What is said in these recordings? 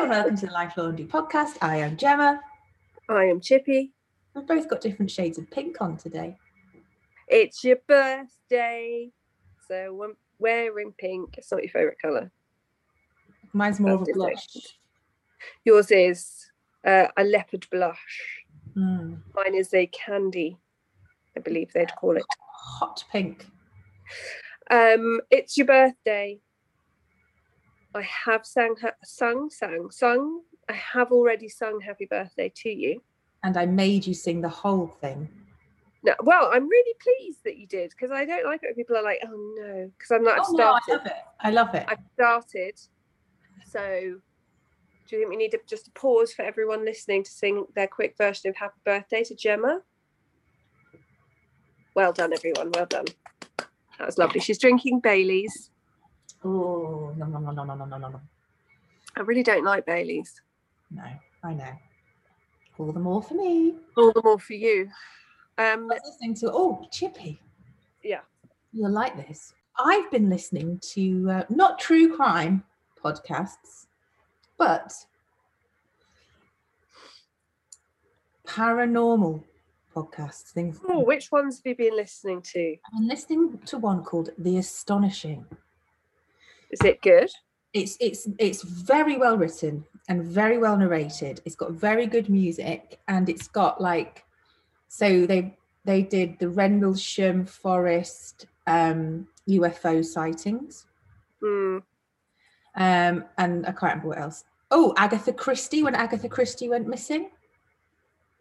Hello and welcome to the Life Laundry podcast. I am Gemma. I am Chippy. We've both got different shades of pink on today. It's your birthday, so I'm wearing pink. It's not your favourite colour. Mine's more of a That's blush. Yours is uh, a leopard blush. Mm. Mine is a candy, I believe they'd call it. Hot pink. Um, it's your birthday. I have sang, sung, sang, sung. I have already sung happy birthday to you. And I made you sing the whole thing. No, well, I'm really pleased that you did because I don't like it when people are like, "Oh no," because I'm not. I've oh, no, I love it. I love it. I've started. So, do you think we need to just a pause for everyone listening to sing their quick version of Happy Birthday to Gemma? Well done, everyone. Well done. That was lovely. She's drinking Bailey's. Oh, no, no, no, no, no, no, no, no, no. I really don't like Bailey's. No, I know. All the more for me. All the more for you. Um, I was listening to, oh, Chippy. Yeah. You'll like this. I've been listening to uh, not true crime podcasts, but paranormal podcasts. Things. oh, which ones have you been listening to? I've been listening to one called The Astonishing. Is it good? It's it's it's very well written and very well narrated. It's got very good music and it's got like so they they did the Rendlesham Forest um, UFO sightings. Mm. Um, and I can't remember what else. Oh, Agatha Christie, when Agatha Christie went missing.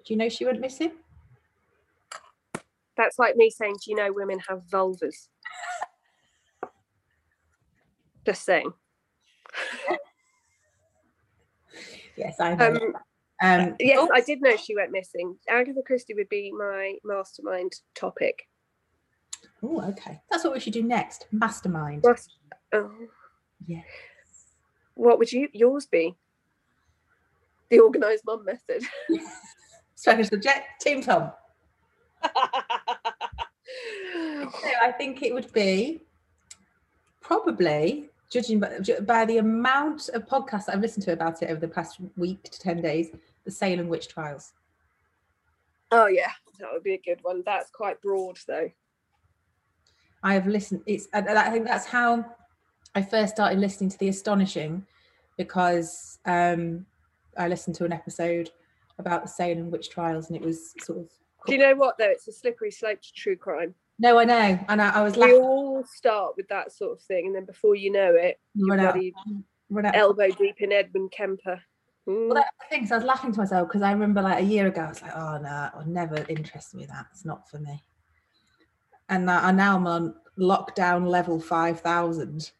Do you know she went missing? That's like me saying, "Do you know women have vulvas?" Just saying. Yes, I know. Um, Um, yes, oh, I did know she went missing. Agatha Christie would be my mastermind topic. oh, okay. That's what we should do next. Mastermind. Oh, Yes. what would you yours be? The organised mum method. Special subject, Team Tom. So I think it would be probably, judging by, by the amount of podcasts I've listened to about it over the past week to 10 days, the Salem Witch Trials. oh yeah, that would be a good one. That's quite broad though. I have listened, it's, I think that's how I first started listening to The Astonishing because um, I listened to an episode about the Salem Witch Trials and it was sort of. Do you know what though? It's a slippery slope to true crime. No, I know. And I, I was We laughing. all start with that sort of thing, and then before you know it, you're run out, run out elbow deep in Edmund Kemper. Mm. Well, that's the thing. So I was laughing to myself because I remember like a year ago, I was like, "Oh no, it never interest me. That it's not for me." And now, and now I'm on lockdown level five thousand.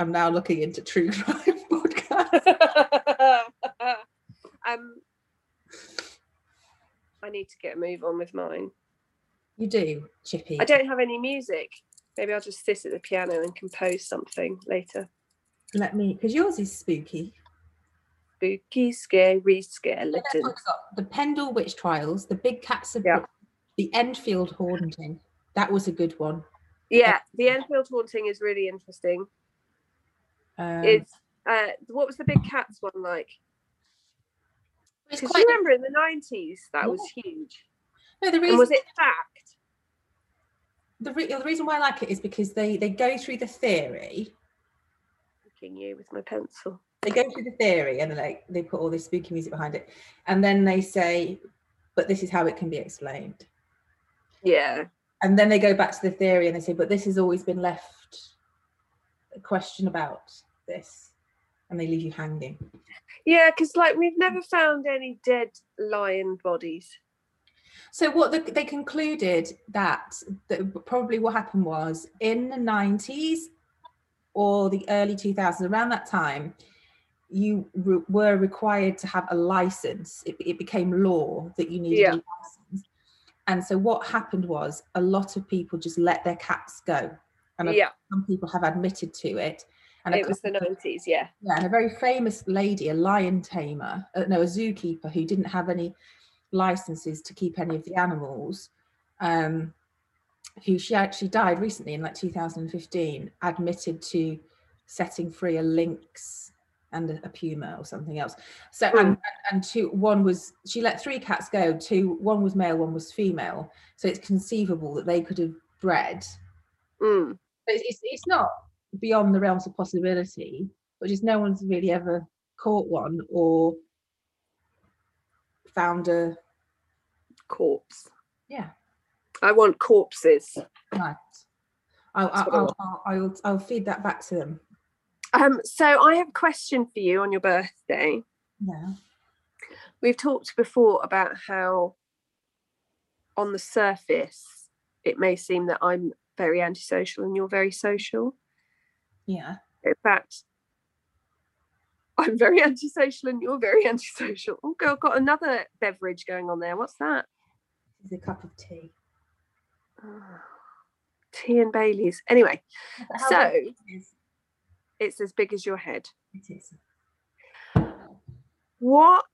I'm now looking into true crime podcasts. um, I need to get a move on with mine. You do, Chippy. I don't have any music. Maybe I'll just sit at the piano and compose something later. Let me, because yours is spooky. Spooky, scary skeleton. got. The Pendle Witch Trials, the Big Cats of Yeah. The Enfield Haunting. That was a good one. Yeah, the Enfield haunting is really interesting. Um, It's uh, what was the big cats one like? Because you remember in the nineties that was huge. No, the And reason was it fact? The, re- the reason why I like it is because they they go through the theory. Looking you with my pencil. they go through the theory and like they put all this spooky music behind it. And then they say but this is how it can be explained. Yeah, and then they go back to the theory and they say but this has always been left a question about this. And they leave you hanging. Yeah, because like we've never found any dead lion bodies. So what the, they concluded that, that probably what happened was in the 90s or the early 2000s around that time you re- were required to have a license. It, it became law that you needed Yeah. a license. And so what happened was a lot of people just let their cats go. And Yeah, some people have admitted to it. And it was the nineties. Yeah, yeah, and a very famous lady, a lion tamer, uh, no, a zookeeper who didn't have any licenses to keep any of the animals, um, who she actually died recently in like 2015, admitted to setting free a lynx and a, a puma or something else. So Hmm. and, and and two one was she let three cats go. Two one was male, one was female. So it's conceivable that they could have bred. Mm. It's, it's, it's not beyond the realms of possibility, but just no one's really ever caught one or found a Corpse. yeah I want corpses. right. I'll, I'll, I'll. I'll, I'll, I'll feed that back to them. Um, so I have a question for you on your birthday. Yeah. We've talked before about how, on the surface, it may seem that I'm very antisocial and you're very social. Yeah. In fact, I'm very antisocial and you're very antisocial. Oh, girl, got another beverage going on there. What's that? It's a cup of tea. Ah, tea and Bailey's. Anyway, How So- big it is. as big as your head. It is. What?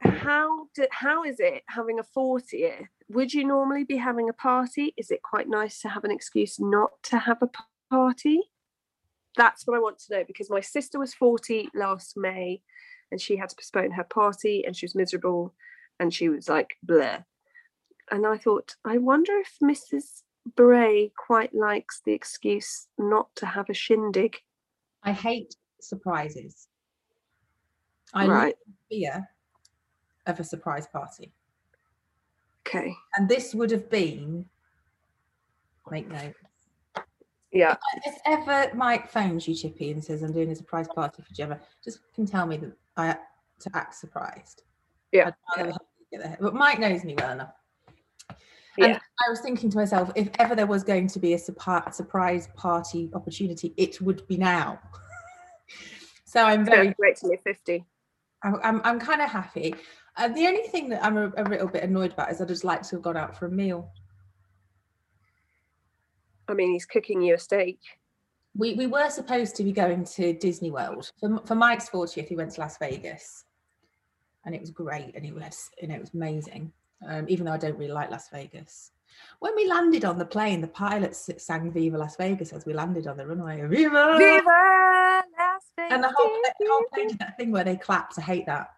How do, how is it having a 40th? Would you normally be having a party? Is it quite nice to have an excuse not to have a party? That's what I want to know because my sister was 40 last May and she had to postpone her party and she was miserable and she was like bleh. And I thought, I wonder if Mrs. Bray quite likes the excuse not to have a shindig. I hate surprises. I Right. fear of a surprise party. Okay. And this would have been, make note. Yeah. If ever Mike phones you, Chippy, and says, I'm doing a surprise party for Gemma, just can tell me that I to act surprised. Yeah. I'd rather have you get there. But Mike knows me well enough. Yeah. And I was thinking to myself, if ever there was going to be a surprise party opportunity, it would be now. so I'm very Very wait till you're 50. I'm, I'm, I'm kind of happy. Uh, the only thing that I'm a, a little bit annoyed about is I'd just like to have gone out for a meal. I mean, he's cooking you a steak. We, we were supposed to be going to Disney World for, for Mike's 40th. He went to Las Vegas, and it was great, and it was and it was amazing. Um, even though I don't really like Las Vegas. When we landed on the plane, the pilots sang "Viva Las Vegas" as we landed on the runway. Viva! Viva Las Vegas! And the whole, the whole plane did that thing where they clapped. I hate that.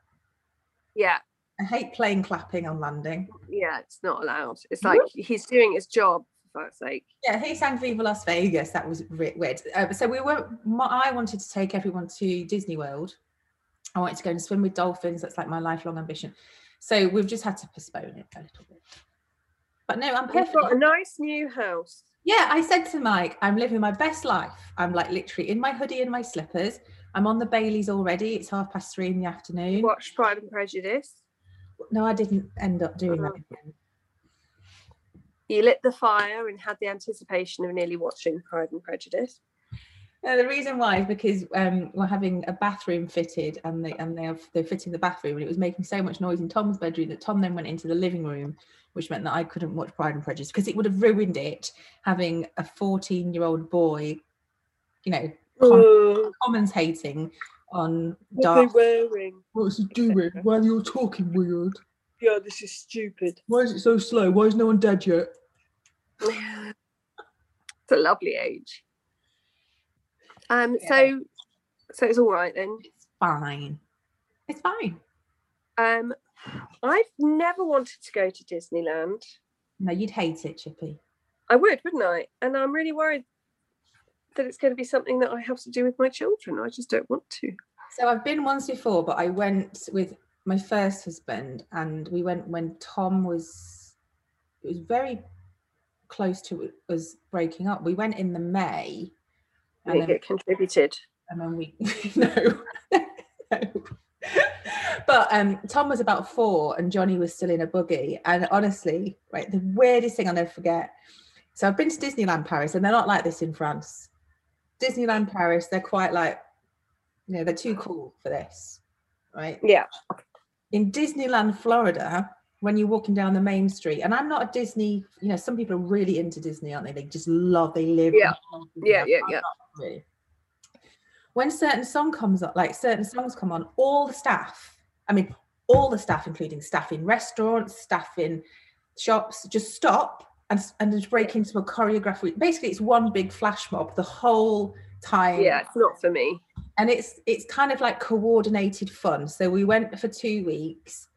Yeah, I hate plane clapping on landing. yeah, it's not allowed. It's like he's doing his job, fuck's sake. Yeah, he sang Viva Las Vegas. That was weird. Uh, so we were. My, I wanted to take everyone to Disney World. I wanted to go and swim with dolphins. That's like my lifelong ambition. So we've just had to postpone it a little bit. But no, I'm You've perfect. got a nice new house. Yeah, I said to Mike, I'm living my best life. I'm like literally in my hoodie and my slippers. I'm on the Baileys already. It's half past three in the afternoon. Watch Pride and Prejudice. No, I didn't end up doing that Uh-huh. again. You lit the fire and had the anticipation of nearly watching Pride and Prejudice. No, the reason why is because um, we're having a bathroom fitted, and they and they're they're fitting the bathroom, and it was making so much noise in Tom's bedroom that Tom then went into the living room, which meant that I couldn't watch Pride and Prejudice because it would have ruined it having a 14 year old boy, you know, com- commentating on What are they dark. wearing? What's he doing? Why are you talking weird? Yeah, this is stupid. Why is it so slow? Why is no one dead yet? It's a lovely age. Um, Yeah. so so it's all right then. It's fine. It's fine. Um, I've never wanted to go to Disneyland. No, you'd hate it, Chippy. I would, wouldn't I? And I'm really worried that it's going to be something that I have to do with my children. I just don't want to. So I've been once before, but I went with my first husband, and we went when Tom was. It was very close to us breaking up. We went in the May, and And then, contributed. and then we no, no. But um, Tom was about four, and Johnny was still in a buggy. And honestly, right, the weirdest thing I'll never forget. So I've been to Disneyland Paris, and they're not like this in France. Disneyland Paris, they're quite like, you know, they're too cool for this, right? Yeah. in Disneyland, Florida, when you're walking down the main street, and I'm not a Disney, you know, some people are really into Disney, aren't they? They just love, they live. Yeah. Yeah, yeah, yeah. really. When certain song comes up, like certain songs come on, all the staff, I mean, all the staff, including staff in restaurants, staff in shops, just stop and and just break into a choreography. Basically, it's one big flash mob the whole time. Yeah, it's not for me. and it's it's kind of like coordinated fun. So we went for two weeks.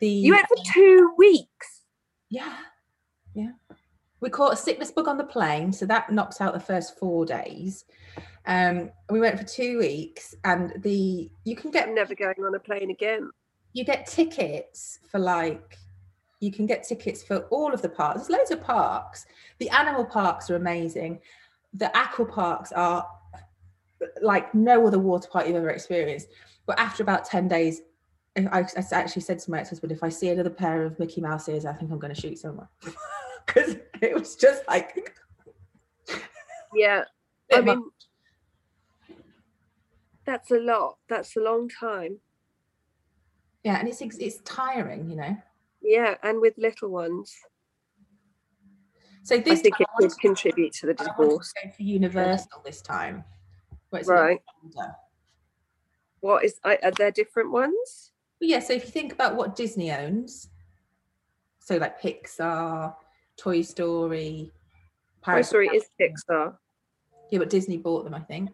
The You went for two weeks. yeah, yeah. We caught a sickness bug on the plane, so that knocks out the first four days. Um, we went for two weeks, and the you can get I'm never going on a plane again. you get tickets for like you can get tickets for all of the parks. There's loads of parks. The animal parks are amazing. The aqua parks are like no other water park you've ever experienced. But after about 10 days, I, I actually said to my ex-husband, if I see another pair of Mickey Mouse ears, I think I'm going to shoot someone. Because it was just like Yeah, I much. mean, that's a lot. That's a long time. yeah, and it's it's tiring, you know. Yeah, and with little ones, So this I think it could contribute to the to divorce. go for Universal this time. where it's a bit Right. What is? Are there different ones? Yeah, so if you think about what Disney owns, so like Pixar, Toy Story, Toy Pirates Story is Pixar. Yeah, but Disney bought them, I think.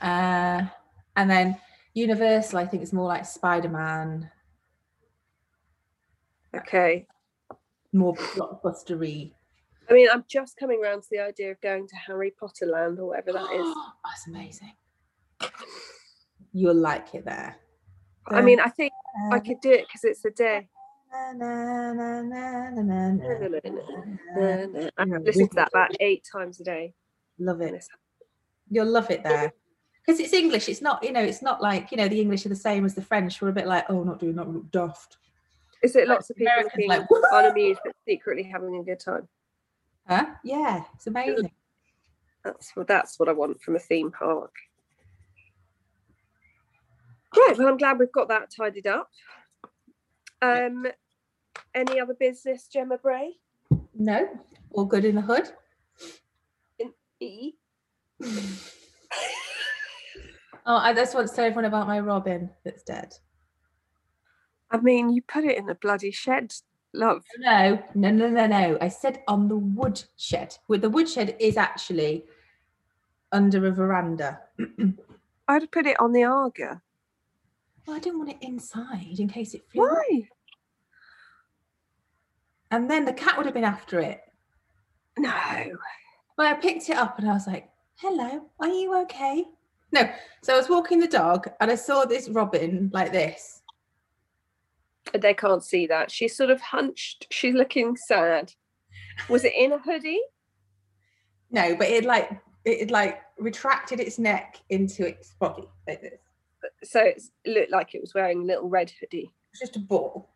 Uh, and then Universal, I think it's more like Spider Man, Okay. more blockbustery. I mean, I'm just coming around to the idea of going to Harry Potter Land or whatever that is. That's amazing. You'll like it there. I mean, I think I could do it because it's a day. I listen to that about eight times a day. Love it. You'll love it there. Because it's English, it's not, you know, it's not like, you know, the English are the same as the French. We're a bit like, oh, not doing that, daft. Is it lots of people Americans being like, unamused but secretly having a good time? Huh? Yeah, it's amazing. That's that's what I want from a theme park. Right, well, I'm glad we've got that tidied up. Um, any other business, Gemma Bray? No, all good in the hood. In E. Oh, I just want to tell everyone about my Robin that's dead. I mean, you put it in a bloody shed, love. No, no, no, no, no. I said on the woodshed. With the woodshed is actually under a veranda. I'd put it on the Aga. Well, I didn't want it inside in case it flew. Why? And then the cat would have been after it. No. Well, I picked it up and I was like, hello, are you okay? No. So I was walking the dog and I saw this robin like this. They can't see that. She's sort of hunched. She's looking sad. Was it in a hoodie? No, but it like it like retracted its neck into its body like this. So it looked like it was wearing a little red hoodie. It's just a ball.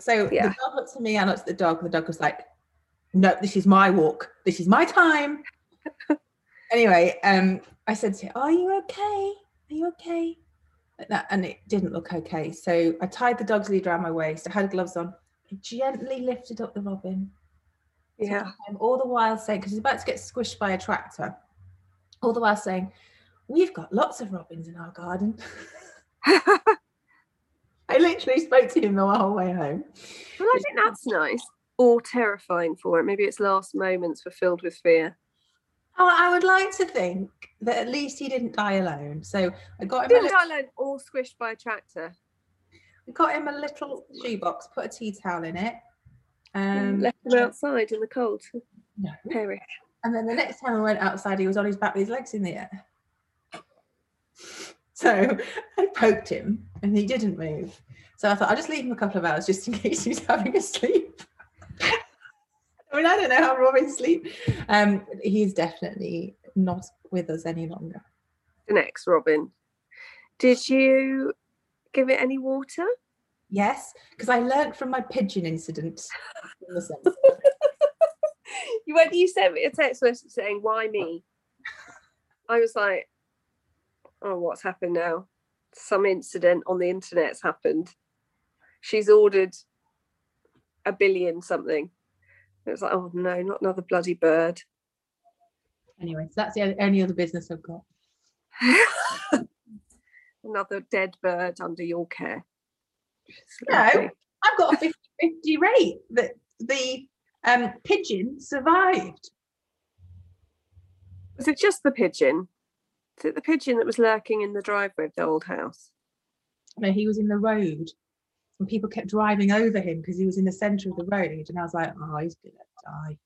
So Yeah. the dog looked at me, I looked at the dog, and the dog was like, No, this is my walk. This is my time. anyway, um, I said to it, Are you okay? Are you okay? Like that, and it didn't look okay. So I tied the dog's lead around my waist. I had gloves on. I gently lifted up the robin. Yeah. All the while saying, because he's about to get squished by a tractor, all the while saying, We've got lots of robins in our garden. I literally spoke to him the whole way home. Well, I think that's nice. Or terrifying for it. Maybe its last moments were filled with fear. Oh, I would like to think that at least he didn't die alone. So I got him, a Didn't die alone all squished by a tractor? I got him a little shoebox, put a tea towel in it. and Um, left him outside in the cold no. perish. And then the next time I went outside, he was on his back with his legs in the air. So I poked him and he didn't move. So I thought I'll just leave him a couple of hours just in case he's having a sleep. I mean, I don't know how robins sleep. Um, he's definitely not with us any longer. The next Robin. Did you give it any water? Yes, because I learnt from my pigeon incident. in the. You when you sent me a text message saying, Why me? I was like, Oh, what's happened now? Some incident on the internet's happened. She's ordered a billion something. It was like, oh no, not another bloody bird. anyway, so that's the only other business I've got. another dead bird under your care. No. I've got a 50 50 rate that the Um, pigeon survived. Was it just the pigeon? Is it the pigeon that was lurking in the driveway of the old house? No, he was in the road, and people kept driving over him because he was in the centre of the road, and I was like, oh, he's gonna die.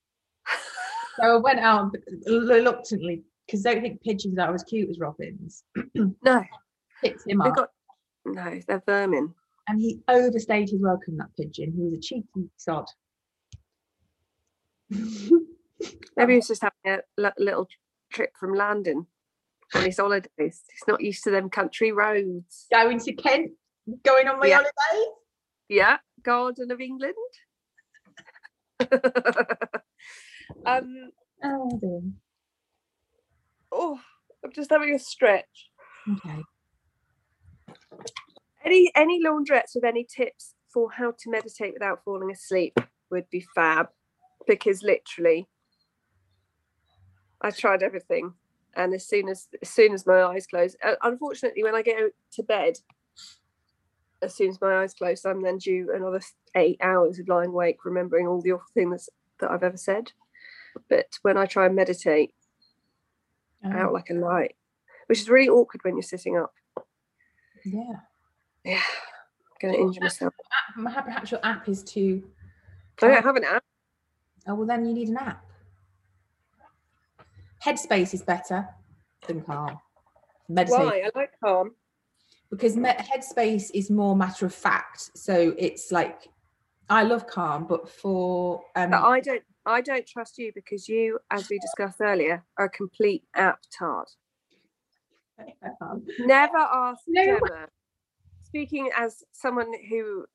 so I went out reluctantly because I don't think pigeons are as cute as robins. No, Picked him up, got no, they're vermin. and he overstayed his welcome. That pigeon. He was a cheeky sod. Maybe he was just having a little trip from London on his holidays. He's not used to them country roads. Going to Kent, going on my Yeah. holiday. Yeah, Garden of England. um, Oh dear. oh, I'm just having a stretch. Okay. Any any laundrettes with any tips for how to meditate without falling asleep would be fab. Because literally, I tried everything, and as soon as as soon as my eyes close, uh, unfortunately, when I go to bed, as soon as my eyes close, I'm then due another eight hours of lying awake, remembering all the awful things that I've ever said. But when I try and meditate, Um, out like a light, which is really awkward when you're sitting up. yeah. Yeah, i'm going to injure myself. Perhaps your app is too. I don't have an app. Oh well, then you need an app. Headspace is better than Calm. Meditate Why? I like calm. because me- Headspace is more matter of fact. So it's like I love Calm, but for um, But I don't. I don't trust you because you, as we discussed earlier, are a complete app tart. Never ask No. Gemma. Speaking as someone who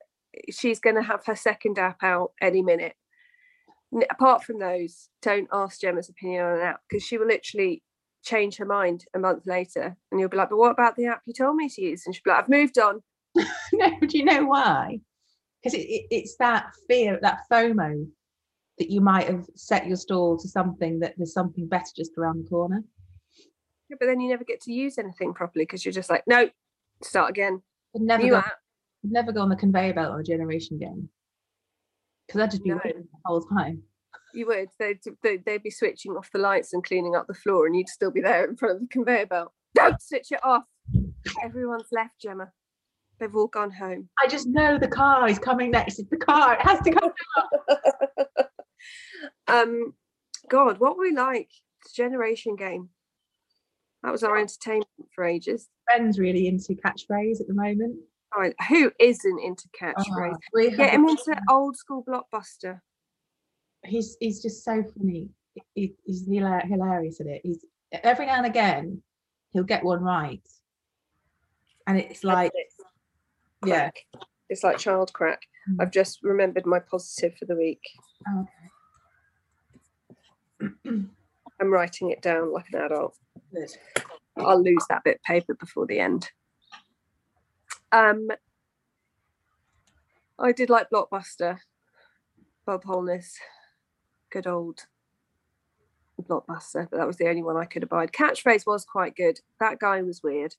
she's going to have her second app out any minute. Apart from those, don't ask Gemma's opinion on an app because she will literally change her mind a month later, and you'll be like, "But what about the app you told me to use?" And she'll be like, "I've moved on." no, do you know why? Because it, it, it's that fear, that FOMO, that you might have set your stall to something that there's something better just around the corner. Yeah, but then you never get to use anything properly because you're just like, "No, start again." I'd never New go, app. I'd never go on the conveyor belt on a generation game because I'd just be No. waiting the whole time. You would. They'd, they'd, be switching off the lights and cleaning up the floor, and you'd still be there in front of the conveyor belt. Don't switch it off. Everyone's left, Gemma. They've all gone home. I just know the car is coming next. It's the car. It has to come. um, God, what were we like? Generation game. That was our entertainment for ages. Ben's really into catchphrase at the moment. Right, who isn't into catchphrase? Oh, Get him into old school blockbuster. he's he's just so funny. He, he's hilarious at it. He's every now and again he'll get one right, and it's like yeah. It's like child crack. Mm. I've just remembered my positive for the week. Oh, I'm writing it down like an adult. Good. I'll lose that bit of paper before the end. Um, I did like Blockbuster, Bob Holness, good old Blockbuster, but that was the only one I could abide. Catchphrase was quite good. That guy was weird.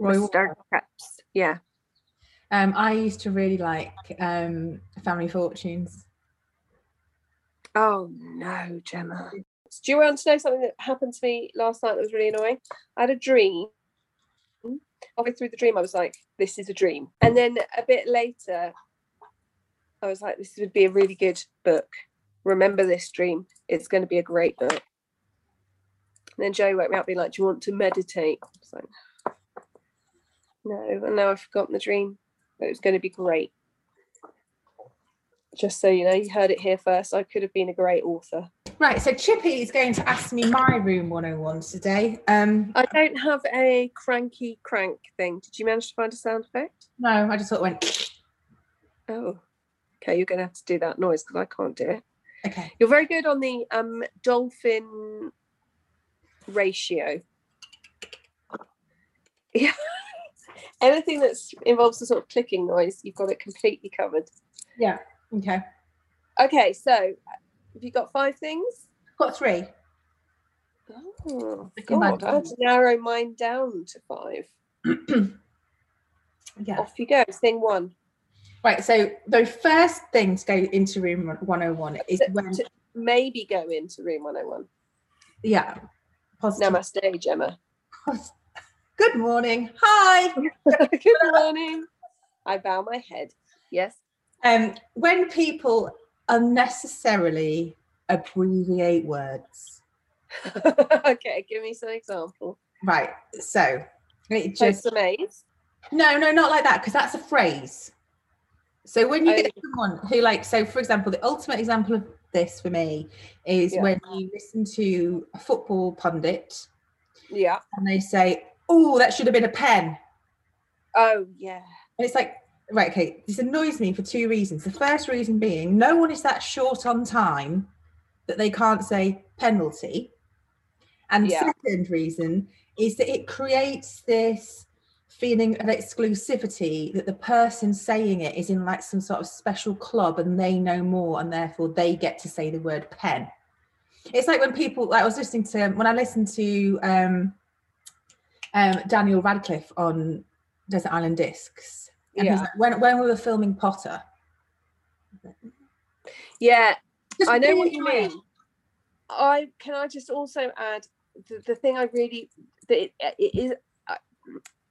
Roy Mr. Walker. Krebs. Yeah. Um, I used to really like um, Family Fortunes. Oh no, Gemma. Do you want to know something that happened to me last night that was really annoying? I had a dream. Halfway through the dream, I was like, this is a dream. And then a bit later, I was like, this would be a really good book. Remember this dream. It's going to be a great book. And then Joe woke me up being like, Do you want to meditate? I was like, No. And now I've forgotten the dream. But it was going to be great. Just so you know, you heard it here first. I could have been a great author. Right, so Chippy is going to ask me my room 101 today. Um, I don't have a cranky crank thing. Did you manage to find a sound effect? no, I just thought it went. Oh, okay. You're going to have to do that noise because I can't do it. Okay. You're very good on the um, dolphin ratio. Yeah. Anything that involves a sort of clicking noise, you've got it completely covered. Yeah. Okay. Okay, so have you got five things? Got three. Oh, I God, I had to narrow mine down to five. Yeah. Off you go. Thing one. Right. So the first thing to go into room 101 is To- when, to maybe go into room 101. yeah. Positive. Namaste, Gemma. Good morning. Hi. Good morning. I bow my head. Yes. Um, when people unnecessarily abbreviate words. okay, give me some example. Right. So it Just A's. no, no, not like that, because that's a phrase. So when you Oh. get someone who like, so for example, the ultimate example of this for me is Yeah. when you listen to a football pundit Yeah. and they say, Oh, that should have been a pen. Oh, yeah. And it's like, right, okay, this annoys me for two reasons. The first reason being no one is that short on time that they can't say penalty. And Yeah. second reason is that it creates this feeling of exclusivity that the person saying it is in like some sort of special club and they know more and therefore they get to say the word pen. It's like when people like I was listening to when I listened to um um Daniel Radcliffe on Desert Island Discs. And Yeah. like, when when we were filming Potter. Yeah. Just I know what you mean. I can I just also add the, the thing I really that it, uh, it is I,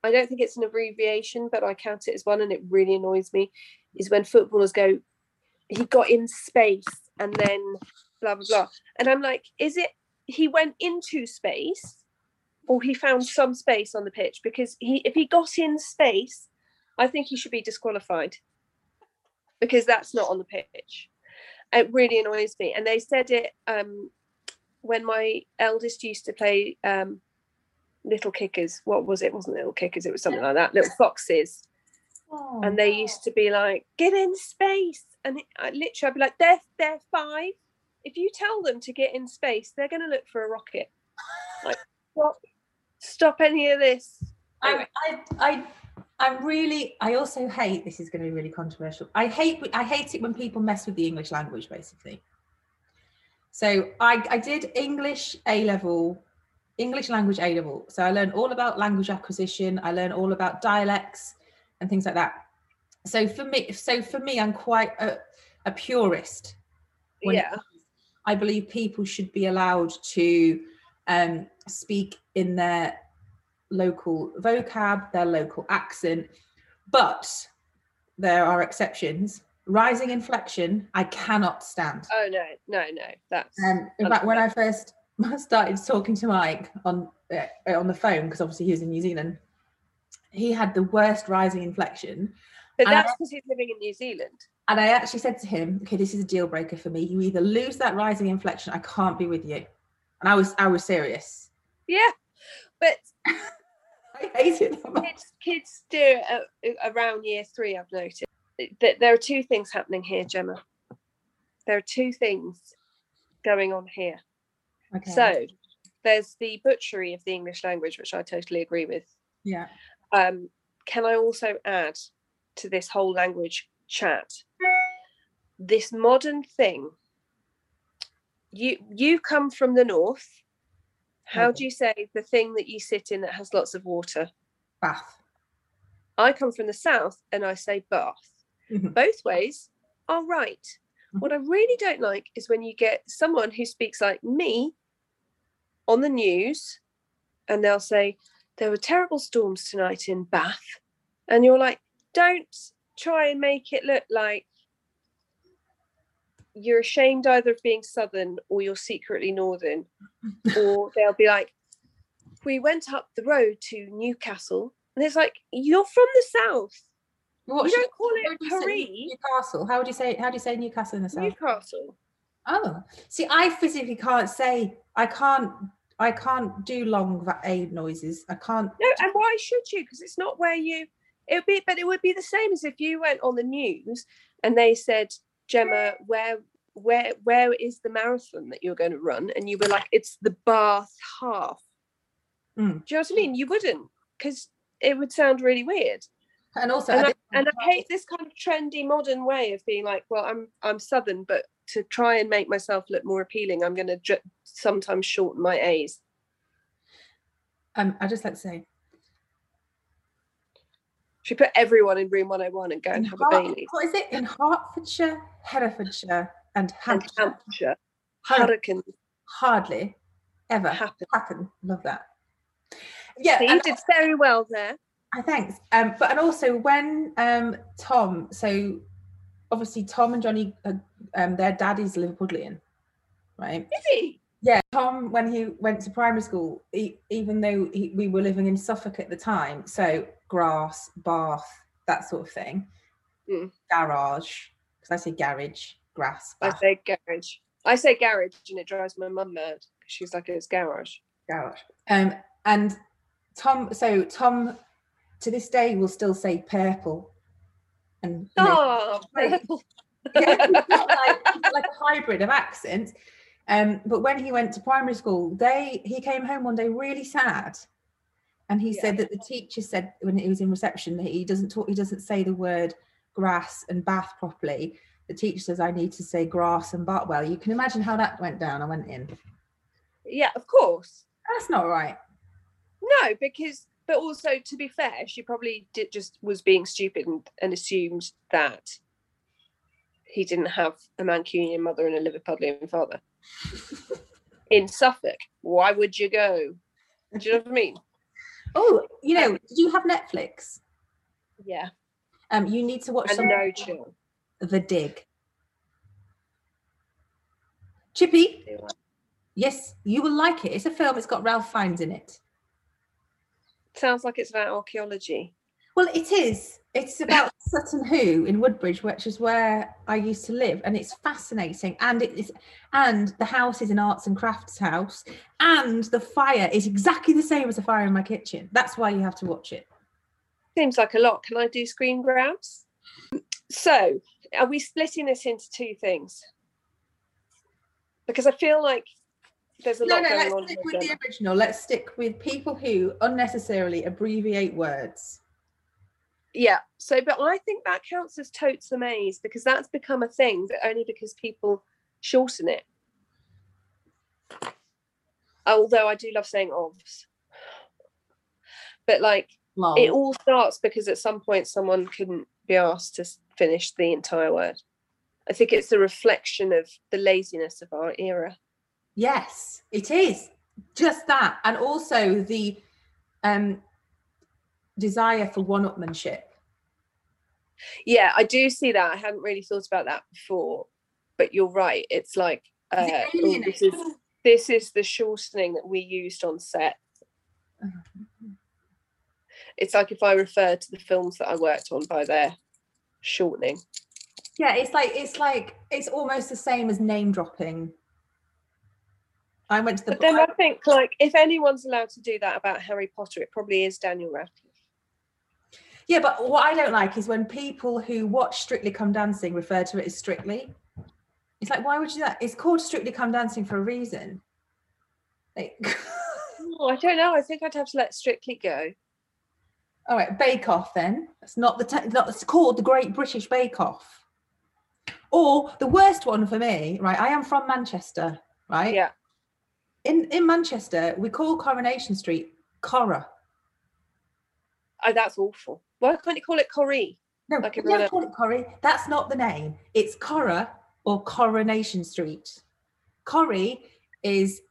I don't think it's an abbreviation, but I count it as one, and it really annoys me. Is when footballers go, he got in space and then blah blah blah, and I'm like, is it he went into space, or he found some space on the pitch? Because he if he got in space, I think he should be disqualified because that's not on the pitch. It really annoys me. And they said it um when my eldest used to play um little kickers. What was it? it wasn't little kickers. It was something like that. Little foxes. Oh, and they used to be like get in space. And it, I literally i'd be like they're they're five. If you tell them to get in space they're going to look for a rocket. Like what? Stop any of this. I, I, I, I'm really. I also hate. This is going to be really controversial. I hate. I hate it when people mess with the English language, basically. So I, I did English A level, English language A level. So I learned all about language acquisition. I learned all about dialects and things like that. So for me, so for me, I'm quite a, a purist. yeah I believe people should be allowed to um, speak in their local vocab, their local accent, but there are exceptions. Rising inflection, I cannot stand. oh no no no that's Um, in fact, when I first started talking to Mike on uh, on the phone, because obviously he was in New Zealand, he had the worst rising inflection. but and I- that's because he's living in new zealand And I actually said to him, "Okay, this is a deal breaker for me. You either lose that rising inflection, I can't be with you." And I was, I was serious. yeah but hate it. kids, kids do it around year three. I've noticed that there are two things happening here, Gemma. There are two things going on here. Okay. So there's the butchery of the English language, which I totally agree with. yeah, Um, can I also add to this whole language chat this modern thing? You you come from the north. How do you say the thing that you sit in that has lots of water? bath. I come from the south and I say bath. Mhm. Both ways are right. Mhm. What I really don't like is when you get someone who speaks like me on the news and they'll say, There were terrible storms tonight in Bath. And you're like, Don't try and make it look like you're ashamed either of being southern or you're secretly northern. or they'll be like, We went up the road to Newcastle. And it's like, You're from the south. What you don't call it do you say Paris, Newcastle. How would you say? How do you say Newcastle in the south? Newcastle. Oh, see, I physically can't say. I can't. I can't do long a noises. I can't. No, and why should you? Because it's not where you. It would be, but it would be the same as if you went on the news and they said, Gemma, where, where, where is the marathon that you're going to run? And you were like, it's the Bath half. Mm. Do you know what I mean? You wouldn't, because it would sound really weird. And also, And I I, and I hate this kind of trendy modern way of being like, well, I'm I'm Southern, but to try and make myself look more appealing, I'm going to dr- sometimes shorten my A's. um, I just like to say, Should put everyone in room 101 and go and have a Bailey. what is it? In Hertfordshire, Herefordshire, and And Hampshire. Hampshire. Har- Hurricane hardly ever happen. happen. Love that. Yeah, So you and did very well there. I thanks. Um, but and also when um Tom, so obviously Tom and Johnny, uh, um, their dad is Liverpudlian, right? Is he? Yeah, Tom when he went to primary school, he, even though he, we were living in Suffolk at the time, so grass, bath, that sort of thing, Mm. garage, because I say garage, grass, I say garage. I say garage and it drives my mum mad. She's like, it's garage. garage. Um, and Tom, so Tom, to this day, will still say purple, and Oh, purple. yeah, like, like a hybrid of accents. Um, but when he went to primary school, they he came home one day really sad, and he Yeah. said that the teacher said when he was in reception that he doesn't talk, he doesn't say the word grass and bath properly. The teacher says I need to say grass and bath. Well, you can imagine how that went down. I went in. yeah, of course. That's not right. No, because but also to be fair, she probably did just was being stupid and, and assumed that he didn't have a Mancunian mother and a Liverpudlian father. In Suffolk, why would you go? Do you know what I mean? Oh, you know, did you have Netflix? Yeah, Um, you need to watch and some no chill. The Dig. Chippy, yes, you will like it. It's a film. It's got Ralph Fiennes in it. Sounds like it's about archaeology. Well, it is. It's about Sutton Hoo in Woodbridge, which is where I used to live, and it's fascinating. And it is, and the house is an arts and crafts house, and the fire is exactly the same as the fire in my kitchen. That's why you have to watch it. Seems like a lot. Can I do screen grabs? So, are we splitting this into two things? Because I feel like there's a No, lot no, going let's on. stick with the original. Let's stick with people who unnecessarily abbreviate words. Yeah. So, but I think that counts as totes the maze because that's become a thing, but only because people shorten it. Although I do love saying ovs. But like it all starts because at some point someone couldn't be asked to finish the entire word. I think it's a reflection of the laziness of our era. Yes, it is just that, and also the um, desire for one-upmanship. Yeah, I do see that. I hadn't really thought about that before, but you're right. It's like uh, Is it oh, this is this is the shortening that we used on set. It's like if I refer to the films that I worked on by their shortening. Yeah, it's like it's like it's almost the same as name dropping. I went to the But then I think like if anyone's allowed to do that about Harry Potter, it probably is Daniel Radcliffe. Yeah, but what I don't like is when people who watch Strictly Come Dancing refer to it as Strictly. It's like, why would you do that? It's called Strictly Come Dancing for a reason. Like, Oh, I don't know. I think I'd have to let Strictly go. all right, Bake Off then. It's not the te- not, it's called the Great British Bake Off. Or the worst one for me, right? I am from Manchester, right? Yeah. In in Manchester, we call Coronation Street Cora. Oh, that's awful. Why can't you call it Corrie? No, Like we don't call it Corrie. That's not the name. It's Cora or Coronation Street. Corrie is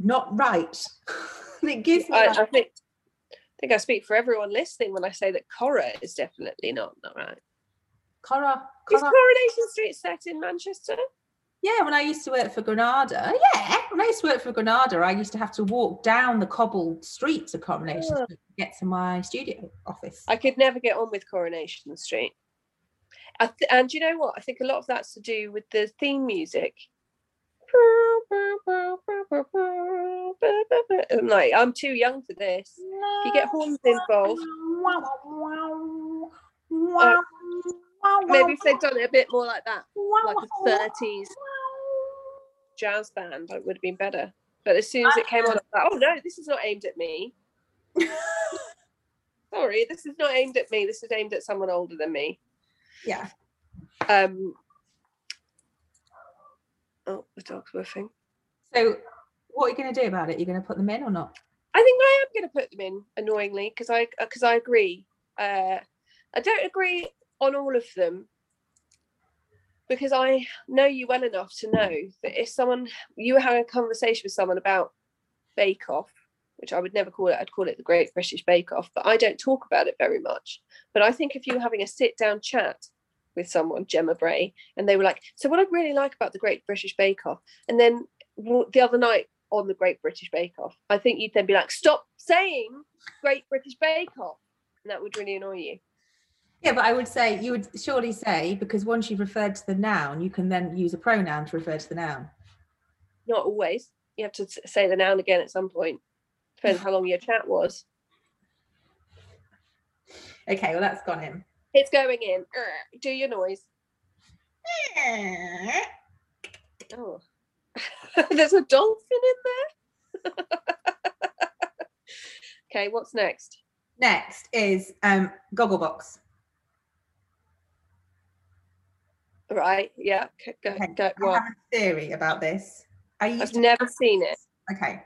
not right. it gives me I, I think I think I speak for everyone listening when I say that Cora is definitely not, not right. Cora, Is Coronation Street set in Manchester? Yeah, when I used to work for Granada. Yeah, when I used to work for Granada, I used to have to walk down the cobbled streets of Coronation Oh. Street to get to my studio office. I could never get on with Coronation Street. I th- and you know what? I think a lot of that's to do with the theme music. I'm like, I'm too young for this. If you get horns involved, uh, maybe if they'd done it a bit more like that, like the 30s jazz band, it would have been better. But as soon as it came on, I was like, oh no, this is not aimed at me. Sorry, this is not aimed at me. This is aimed at someone older than me. yeah. Um, oh, the dog's whiffing. So, what are you going to do about it? You're going to put them in or not? I think I am going to put them in annoyingly because I because I agree. Uh, I don't agree on all of them because I know you well enough to know that if someone you were having a conversation with someone about Bake Off, which I would never call it, I'd call it the Great British Bake Off, but I don't talk about it very much. But I think if you were having a sit down chat with someone, Gemma Bray, and they were like, So, what I really like about the Great British Bake Off, and then the other night on the Great British Bake Off, I think you'd then be like, Stop saying Great British Bake Off. And that would really annoy you. Yeah, but I would say you would surely say because once you've referred to the noun, you can then use a pronoun to refer to the noun. Not always. You have to say the noun again at some point. Depends how long your chat was. Okay, well that's gone in. It's going in. Do your noise. oh, there's a dolphin in there. okay, what's next? Next is um, Gogglebox. Right. Yeah. Go, Okay, go, I have a theory about this. I used I've to, never seen it. okay.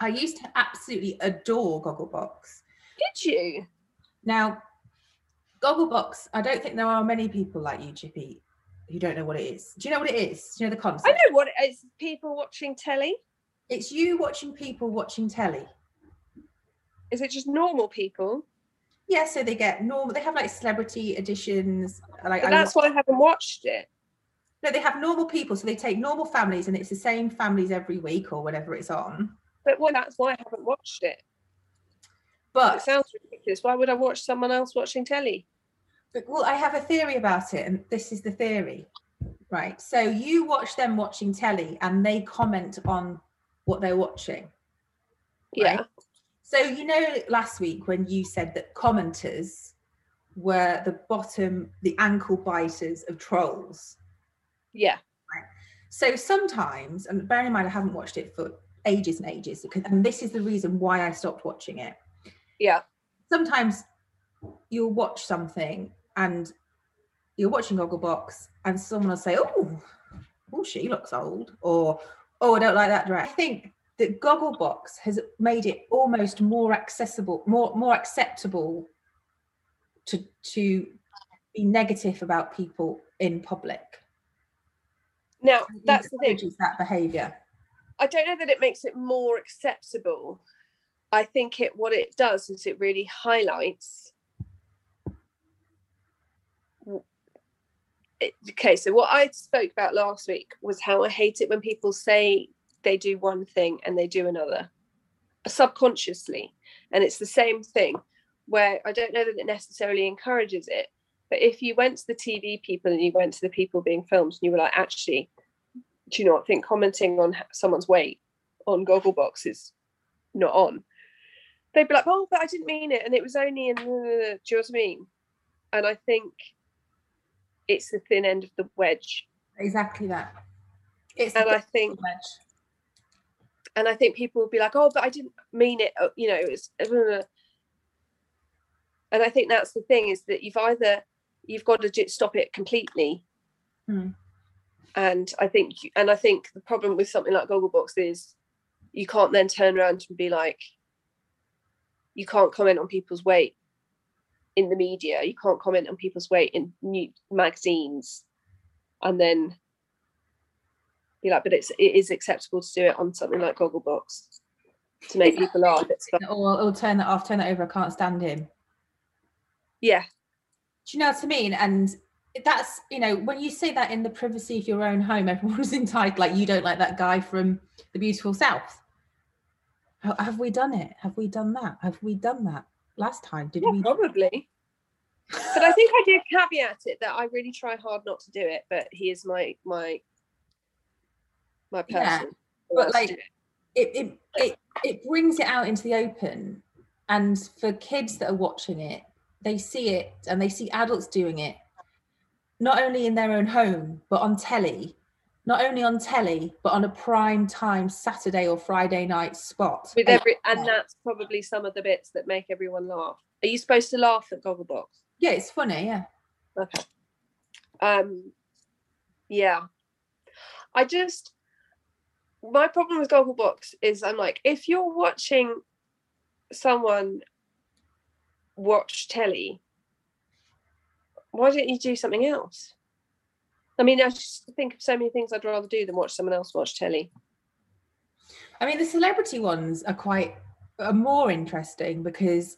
I used to absolutely adore Gogglebox. Did you? Now, Gogglebox, I don't think there are many people like you, Chippy, who don't know what it is. Do you know what it is? Do you know the concept? I know what it is. People watching telly. It's you watching people watching telly. Is it just normal people? Yeah, so they get normal. They have like celebrity editions. Uh, like But I that's why I haven't watched it. no, they have normal people. So they take normal families, and it's the same families every week or whatever it's on. But well, that's why I haven't watched it. It But sounds ridiculous. Why would I watch someone else watching telly? But, well, I have a theory about it, and this is the theory, right? So you watch them watching telly, and they comment on what they're watching. Yeah. So you know, last week when you said that commenters were the bottom, the ankle biters of trolls. Yeah. Right. So sometimes, and bear in mind, I haven't watched it for ages and ages, because, and this is the reason why I stopped watching it. Yeah. sometimes you'll watch something and you're watching Gogglebox and someone will say, "Oh, oh, she looks old," or "Oh, I don't like that dress." I think that Gogglebox has made it almost more accessible, more more acceptable to to be negative about people in public. Now that's the thing. that behaviour. I don't know that it makes it more acceptable. I think it what it does is it really highlights. Okay, so what I spoke about last week was how I hate it when people say they do one thing and they do another subconsciously. And it's the same thing where I don't know that it necessarily encourages it. But if you went to the TV people and you went to the people being filmed and you were like, actually, do you not think commenting on someone's weight on Gogglebox is not on? They'd be like, oh, but I didn't mean it. And it was only in, do you know what I mean? And I think it's the thin end of the wedge. Exactly that. It's And the I think wedge. And I think people will be like, "Oh, but I didn't mean it." uh, You know, it's and I think that's the thing is that you've either you've got to stop it completely, Hmm. and I think and I think the problem with something like Gogglebox is you can't then turn around and be like, you can't comment on people's weight in the media, you can't comment on people's weight in new magazines, and then be like, but it's it is acceptable to do it on something like Gogglebox to make people laugh. It's fun. or, or turn that off, turn that over. I can't stand him. Yeah, Do you know what I mean? And that's you know when you say that in the privacy of your own home, everyone's entitled. Like you don't like that guy from the beautiful south. Have we done it? Have we done that? Have we done that last time? Did yeah, we? probably. But I think I did caveat it that I really try hard not to do it. But he is my my my person. Yeah, but like- it. It, it it brings it out into the open, and for kids that are watching it, they see it and they see adults doing it, not only in their own home but on telly. Not only on telly, but on a prime time Saturday or Friday night spot. with every and that's probably some of the bits that make everyone laugh. Are you supposed to laugh at Gogglebox? Yeah, it's funny. Yeah. Okay. Um yeah. I just my problem with Gogglebox is I'm like, if you're watching someone watch telly, why don't you do something else? I mean, I just think of so many things I'd rather do than watch someone else watch telly. I mean, the celebrity ones are quite are more interesting because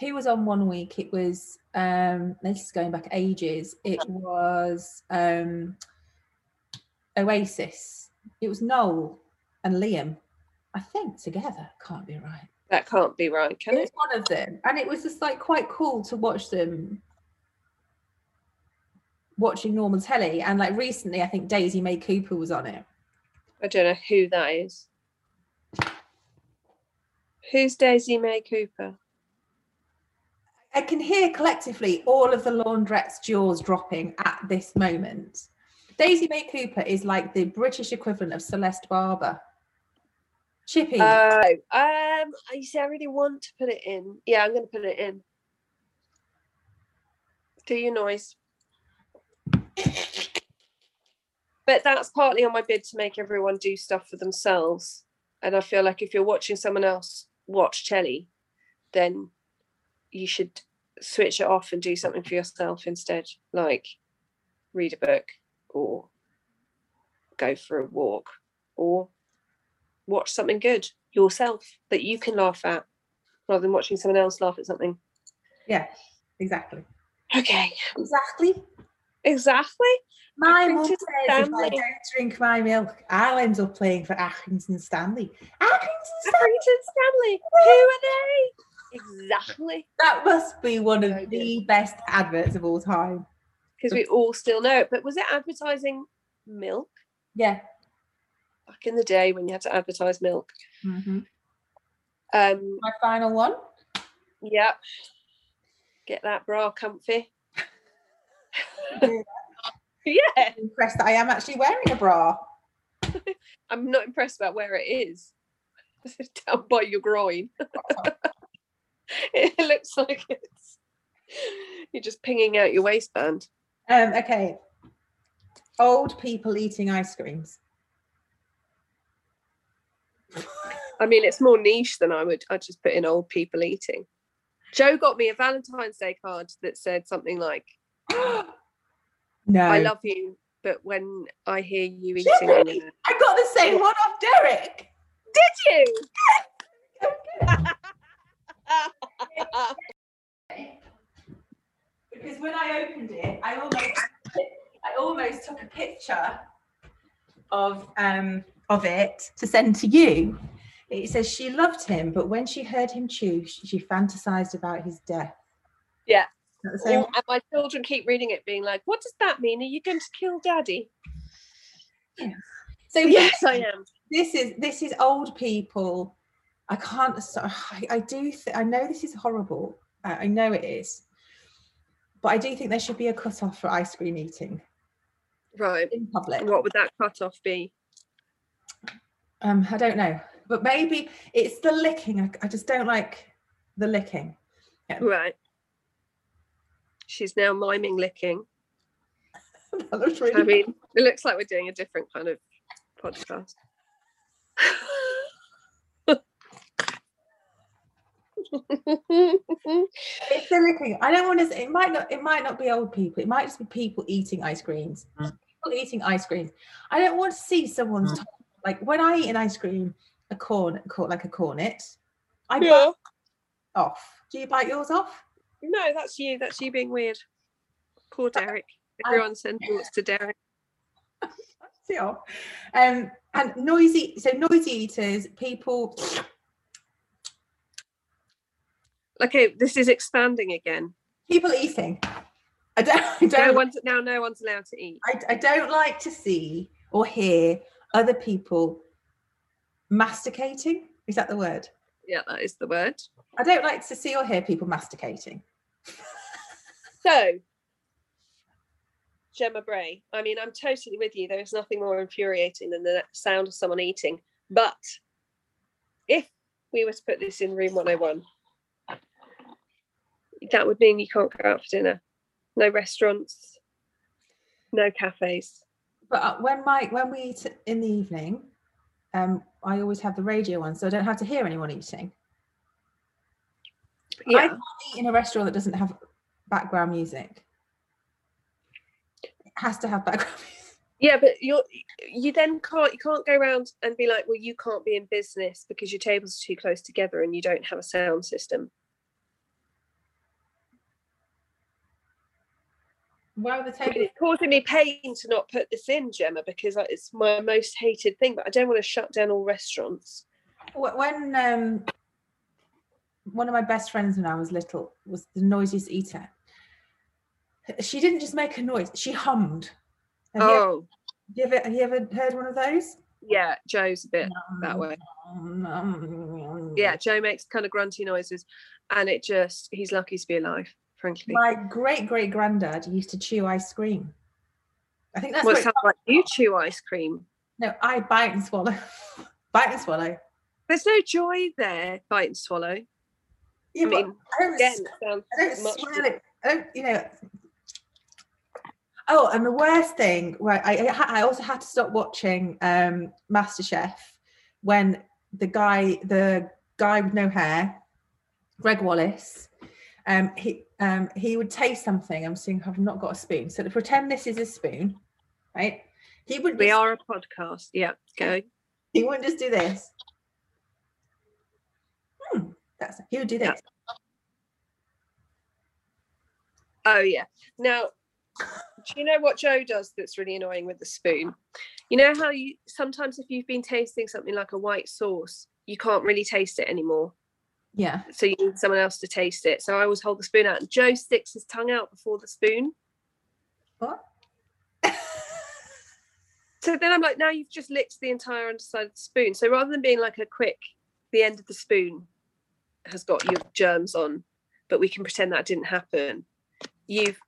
who was on one week? It was um this is going back ages. It was um Oasis. It was Noel and Liam. I think together. Can't be right. That can't be right, can it it? was one of them, and it was just like quite cool to watch them watching normal telly. And like recently, I think Daisy May Cooper was on it. I don't know who that is. Who's Daisy May Cooper? I can hear collectively all of the laundrettes' jaws dropping at this moment. Daisy May Cooper is like the British equivalent of Celeste Barber. Chippy. Oh, um, I see. I really want to put it in. Yeah, I'm going to put it in. Do your noise. But that's partly on my bid to make everyone do stuff for themselves. And I feel like if you're watching someone else watch telly, then you should switch it off and do something for yourself instead, like read a book or go for a walk or watch something good yourself that you can laugh at rather than watching someone else laugh at something. yeah, exactly. Okay, Exactly. exactly. My mum says if I don't drink my milk, I'll end up playing for Accrington Stanley. Accrington Stanley. Stanley. Who are they? Exactly. That must be one of So the best adverts of all time. Because we all still know it. But was it advertising milk Yeah. back in the day when you had to advertise milk? Mhm. Um, My final one. yep. Get that bra comfy. Yeah. yeah. Impressed that I am actually wearing a bra. I'm not impressed about where it is. Down by your groin. it looks like it's you're just pinging out your waistband. Um, okay. Old people eating ice creams. I mean, it's more niche than I would. I just put in old people eating. Joe got me a Valentine's Day card that said something like, no. "I love you, but when I hear you eating, gonna-" I got the same one off Derek. did you? Because when I opened it, I almost I almost took a picture of um of it to send to you. It says she loved him, but when she heard him chew, she, she fantasized about his death. Yeah. Is that the same Or- and my children keep reading it, being like, "What does that mean? Are you going to kill Daddy?" So Yes, I am. this is this is old people i can't i, I do th- i know this is horrible I, I know it is but i do think there should be a cut-off for ice cream eating Right. in public What would that cut off be? um i don't know but maybe it's the licking i, I just don't like the licking Right. She's now miming licking. that looks I mean, it looks like we're doing a different kind of podcast. it's licking i don't want to it might not it might not be old people it might just be people eating ice creams people eating ice creams i don't want to see someone's tongue. like when i eat an ice cream a corn, corn like a cornet i bite yeah. off do you bite yours off No, that's you. That's you being weird. Poor Derek. Everyone send thoughts to Derek. See off. um and noisy so noisy eaters people Okay, this is expanding again. people eating i don't i No don't one's now. No one's allowed to eat. I, I don't like to see or hear other people masticating is that the word Yeah, that is the word. I don't like to see or hear people masticating. So, Gemma Bray. I mean, I'm totally with you. There is nothing more infuriating than the sound of someone eating. But if we were to put this in room 101, that would mean you can't go out for dinner. No restaurants, no cafes. But uh, when Mike, when we eat in the evening, um, I always have the radio on, so I don't have to hear anyone eating. I Yeah. can't eat in a restaurant that doesn't have background music. It has to have background music. Yeah, but you're you then can't you can't go around and be like, well, you can't be in business because your tables are too close together and you don't have a sound system. Are the? It's causing me pain to not put this in, Gemma, because it's my most hated thing. But I don't want to shut down all restaurants. When um, one of my best friends when I was little was the noisiest eater. She didn't just make a noise; she hummed. Have you, Oh, you ever have you ever heard one of those? yeah, Joe's a bit that way. Yeah, Joe makes kind of grunty noises, and it just he's lucky to be alive, frankly. My great great granddad used to chew ice cream. I think that's Well, what sounds like you chew ice cream. no. I bite and swallow, bite and swallow. There's no joy there, bite and swallow. Yeah, I but mean, I don't, again, sounds I don't much. swallow it. I don't, you know. Oh, and the worst thing, right? I I I also had to stop watching um MasterChef when the guy, the guy with no hair, Gregg Wallace, um, he um he would taste something. I'm seeing I've not got a spoon, so to pretend this is a spoon, right? He would We just- are a podcast. Yeah, go. He wouldn't just do this. Hmm, that's he would do Yeah. this. Oh yeah. Now, do you know what Joe does that's really annoying with the spoon? You know how you sometimes if you've been tasting something like a white sauce, you can't really taste it anymore. Yeah. So you need someone else to taste it. So I always hold the spoon out and Joe sticks his tongue out before the spoon. What? So then I'm like, now you've just licked the entire underside of the spoon. So rather than being like a quick, the end of the spoon has got your germs on, but we can pretend that didn't happen. You've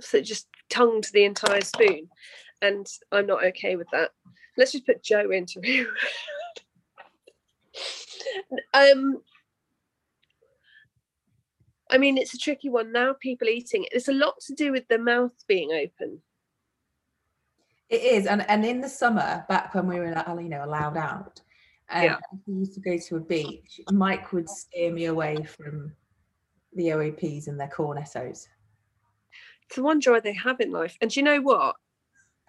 so just tongued the entire spoon, and I'm not okay with that. Let's just put Joe into. um, I mean, it's a tricky one now. People eating it. It's a lot to do with the mouth being open. It is, and and in the summer, back when we were, you know, allowed out, um, Yeah. we used to go to a beach. Mike would steer me away from the OAPs and their cornettos. it's the one joy they have in life. And do you know what?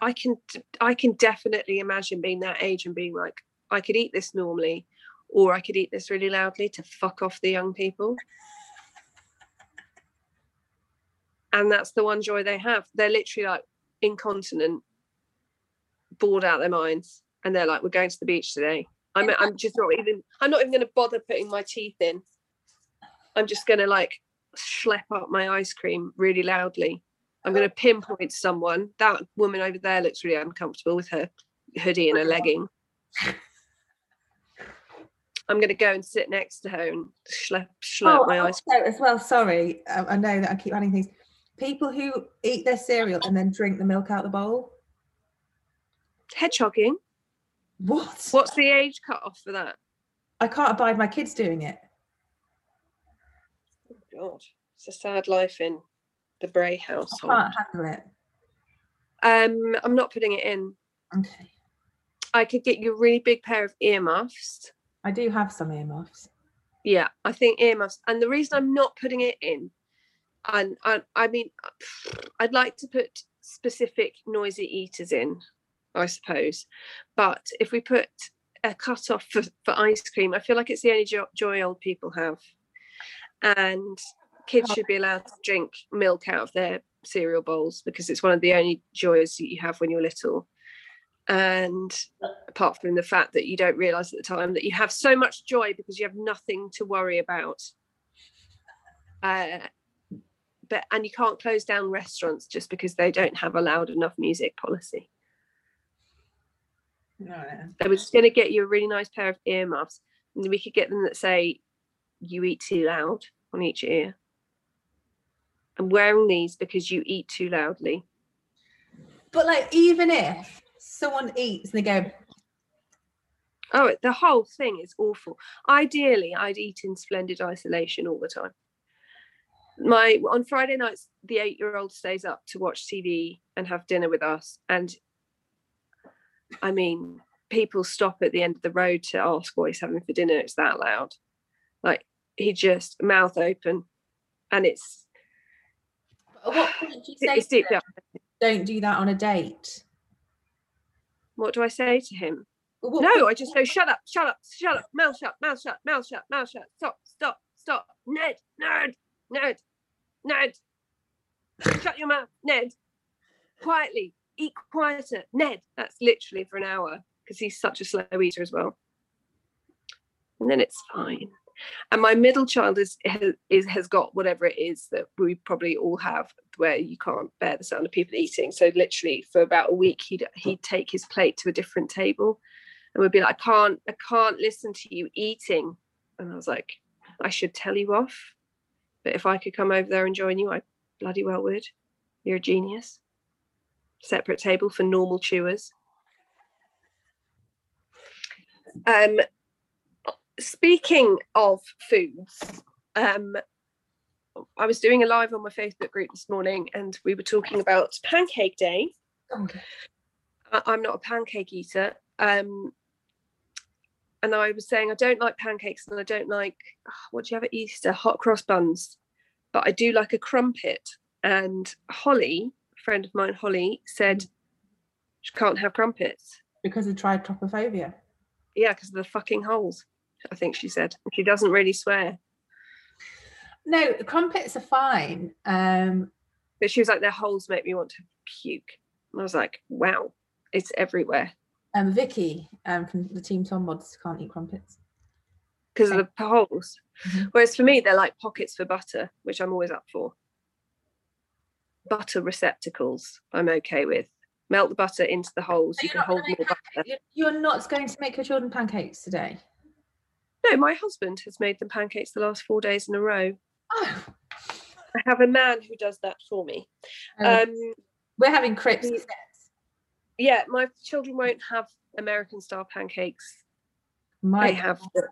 I can I can definitely imagine being that age and being like, I could eat this normally, or I could eat this really loudly to fuck off the young people. And that's the one joy they have. They're literally like incontinent, bored out their minds, and they're like, "We're going to the beach today." I'm I'm just not even I'm not even going to bother putting my teeth in. I'm just going to like schlep up my ice cream really loudly. I'm going to pinpoint someone. That woman over there looks really uncomfortable with her hoodie and her legging. I'm going to go and sit next to her and schlep, schlep my ice also as well. Sorry, I, I know that I keep adding things. People who eat their cereal and then drink the milk out the bowl. Hedgehogging. What? What's the age cut off for that? I can't abide my kids doing it. Oh God, it's a sad life in the Bray household. I can't handle it. Um, I'm not putting it in. Okay. I could get you a really big pair of earmuffs. I do have some earmuffs. Yeah, I think earmuffs. And the reason I'm not putting it in, and I, I mean, I'd like to put specific noisy eaters in, I suppose. But if we put a cut off for, for ice cream, I feel like it's the only jo- joy old people have. And kids should be allowed to drink milk out of their cereal bowls because it's one of the only joys that you have when you're little. And apart from the fact that you don't realize at the time that you have so much joy because you have nothing to worry about. Uh, but and you can't close down restaurants just because they don't have a loud enough music policy. No. They were just going to get you a really nice pair of earmuffs, and we could get them that say "you eat too loud" on each ear. I'm wearing these because you eat too loudly. But like, even if someone eats and they go, Oh, the whole thing is awful. Ideally, I'd eat in splendid isolation all the time. My on Friday nights, the eight-year-old stays up to watch TV and have dinner with us, and I mean, people stop at the end of the road to ask what he's having for dinner. It's that loud. Like he just mouth open, and it's at what point do you say deep down. don't do that on a date. What do I say to him? What- No, I just go, shut up, shut up, shut up, mouth shut, mouth shut, mouth shut, mouth shut, stop, stop, stop, Ned, Ned, Ned, Ned, shut your mouth, Ned, quietly, eat quieter, Ned. That's literally for an hour because he's such a slow eater as well. And then it's fine. And my middle child is, has- is has got whatever it is that we probably all have, where you can't bear the sound of people eating. So literally for about a week, he'd he'd take his plate to a different table, and we'd be like, "I can't, I can't listen to you eating." And I was like, "I should tell you off, but if I could come over there and join you, I bloody well would. You're a genius." Separate table for normal chewers. Um, speaking of foods, um, I was doing a live on my Facebook group this morning, and we were talking about Pancake Day. Okay. I- I'm not a pancake eater. Um, and I was saying I don't like pancakes and I don't like ah, what do you have at Easter? Hot cross buns. But I do like a crumpet. And Holly, a friend of mine, Holly, said she can't have crumpets. Because of trypophobia. Yeah, because of the fucking holes. I think she said. She doesn't really swear. No, crumpets are fine. Um, But she was like, their holes make me want to puke. And I was like, wow, it's everywhere. um, Vicky um, from the Team Tom mods can't eat crumpets. because of the holes. Mhm. Whereas for me, they're like pockets for butter, which I'm always up for. Butter receptacles, I'm okay with. Melt the butter into the holes. So You can hold more make butter. You're not going to make your children pancakes today. No, my husband has made them pancakes the last four days in a row. Oh, I have a man who does that for me. um, Um, we're having crepes yeah, my children won't have American style pancakes. My They have the,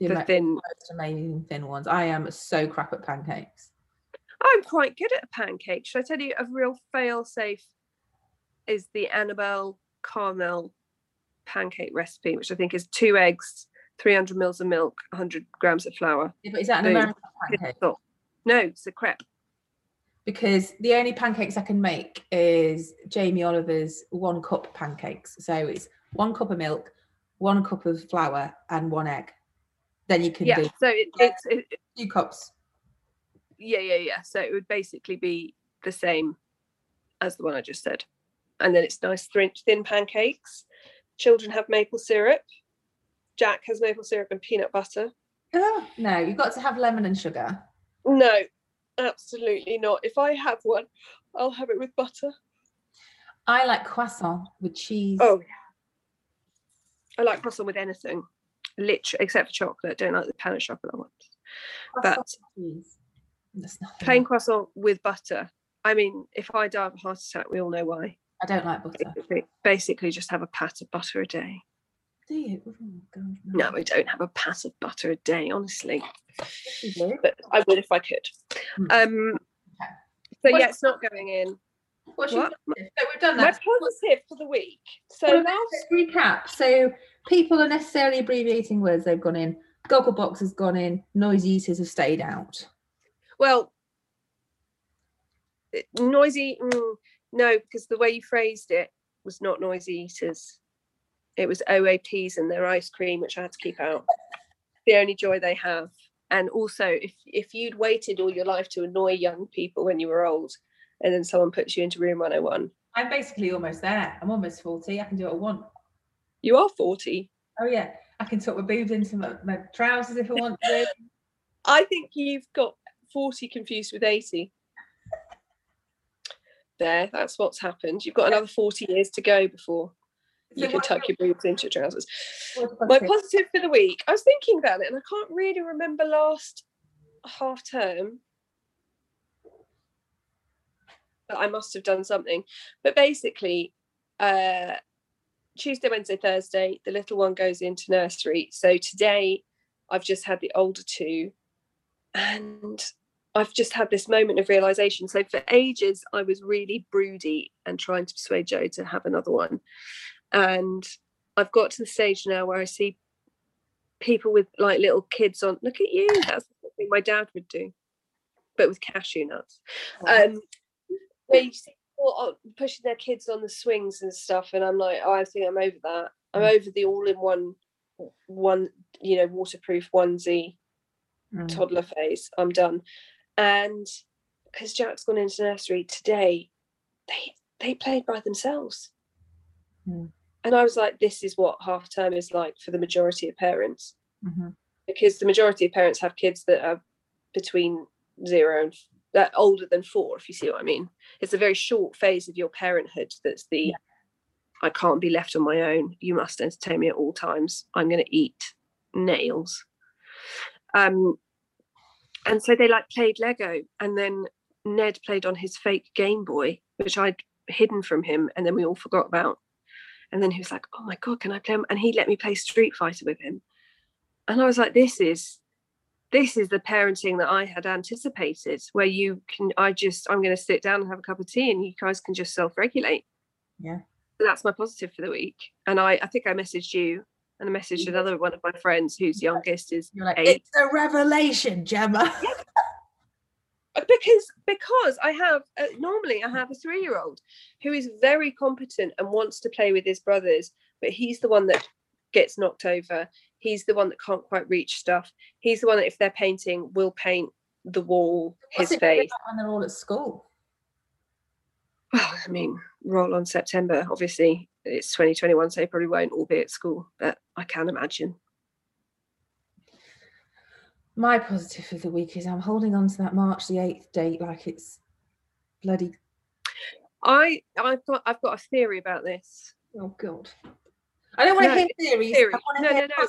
the the most thin. amazing thin ones. I am so crap at pancakes. I'm quite good at a pancake. Should I tell you a real fail safe is the Annabel Karmel pancake recipe, which I think is two eggs, 300 mils of milk, 100 grams of flour. Yeah, but is that an American pancake? No, it's a crepe. Because the only pancakes I can make is Jamie Oliver's one cup pancakes. So it's one cup of milk, one cup of flour, and one egg. Then you can Yeah, do so it, it's it, two cups. yeah, yeah, yeah. So it would basically be the same as the one I just said, and then it's nice thin, thin pancakes. Children have maple syrup. Jack has maple syrup and peanut butter. Oh, no, you've got to have lemon and sugar. No, absolutely not. If I have one, I'll have it with butter. I like croissant with cheese. Oh, yeah. I like croissant with anything, literally, except for chocolate. Don't like the pan of chocolate ones. croissant but- with cheese. That's nothing. Plain croissant with butter. I mean, if I die of a heart attack, we all know why. I don't like butter. Basically, basically just have a pat of butter a day. Do you? Oh, God, No, I don't have a pat of butter a day, honestly. You. But I would if I could. Hmm. Um, so yeah, it's not going in. What's your What? positive? So we've done that. My positive for the week. So last let's recap. So people are necessarily abbreviating words. They've gone in. Gogglebox has gone in. Noisy eaters have stayed out. Well, noisy, mm, no, because the way you phrased it was not noisy eaters. It was OAPs and their ice cream, which I had to keep out. The only joy they have. And also, if if you'd waited all your life to annoy young people when you were old, and then someone puts you into room 101, I'm basically almost there. I'm almost 40. I can do what I want. you are 40. Oh yeah. I can tuck my boobs into my, my trousers if I want to. I think you've got 40 confused with 80. There, that's what's happened. You've got another 40 years to go before you So can tuck your boobs into your trousers. My positive? positive for the week, I was thinking about it and I can't really remember last half term. But I must have done something. But basically, uh, Tuesday, Wednesday, Thursday, the little one goes into nursery. So today, I've just had the older two, and I've just had this moment of realization. So for ages, I was really broody and trying to persuade Joe to have another one. And I've got to the stage now where I see people with like little kids on. Look at you. That's the thing my dad would do, but with cashew nuts. Um, where you see people pushing their kids on the swings and stuff, and I'm like, oh, I think I'm over that. I'm Mm. over the all-in-one, one you know, waterproof onesie Mm. toddler phase. I'm done. And because Jack's gone into nursery today, they they played by themselves. Mm. And I was like, this is what half term is like for the majority of parents. Mhm. Because the majority of parents have kids that are between zero and that older than four, if you see what I mean. It's a very short phase of your parenthood that's the Yeah. I can't be left on my own. You must entertain me at all times. I'm gonna eat nails. Um and so they like played Lego and then Ned played on his fake Game Boy, which I'd hidden from him, and then we all forgot about. And then he was like, "Oh my god, can I play?" And he let me play Street Fighter with him, and I was like, "This is, this is the parenting that I had anticipated, where you can, I just, I'm going to sit down and have a cup of tea, and you guys can just self-regulate." Yeah. So that's my positive for the week. And I, I think I messaged you, and I messaged another one of my friends whose youngest is You're like, eight. it's a revelation, Gemma. Because because I have uh, normally I have a three year old who is very competent and wants to play with his brothers, but he's the one that gets knocked over. He's the one that can't quite reach stuff. He's the one that if they're painting will paint the wall What's his face. when they're all at school? Well, I mean, roll on September. Obviously, it's 2021, so they probably won't all be at school, but I can imagine. My positive of the week is I'm holding on to that March the 8th date like it's bloody. I I've got I've got a theory about this. Oh, God. I don't want to No, hear theories. theory. No, hear no, no.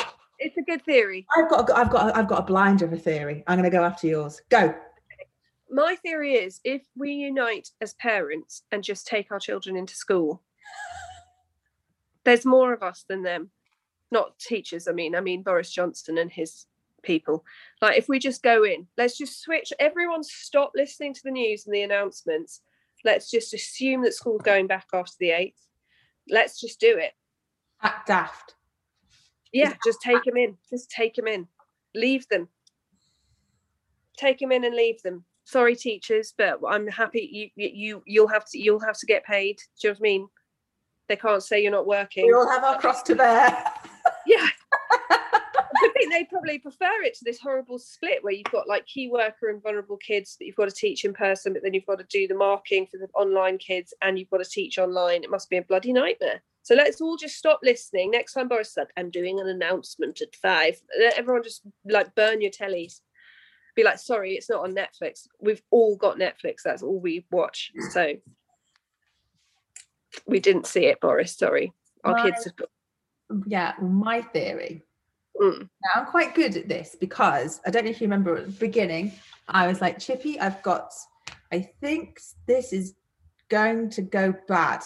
It's a good theory. I've got, a, I've got, a, I've got a blind of a theory. I'm going to go after yours. Go. my theory is if we unite as parents and just take our children into school there's more of us than them not teachers i mean i mean boris johnson and his people. Like if we just go in let's just switch everyone stop listening to the news and the announcements. Let's just assume that school's going back after the 8th let's just do it. Act daft. yeah just take them in just take them in. Leave them. Take them in and leave them. Sorry teachers but i'm happy you you you- you'll have to you'll have to get paid. Do you know what i mean? They can't say you're not working. We all have our cross to bear. yeah i think they probably prefer it to this horrible split where you've got like key worker and vulnerable kids that you've got to teach in person but then you've got to do the marking for the online kids and you've got to teach online. It must be a bloody nightmare. So let's all just stop listening. Next time boris said i'm doing an announcement at five let everyone just like burn your tellies. Be like sorry it's not on netflix. We've all got netflix. That's all we watch. So we didn't see it boris. Sorry. Our My- kids have got yeah, my theory. Mm, Now I'm quite good at this because I don't know if you remember at the beginning, I was like, Chippy, I've got, I think this is going to go bad.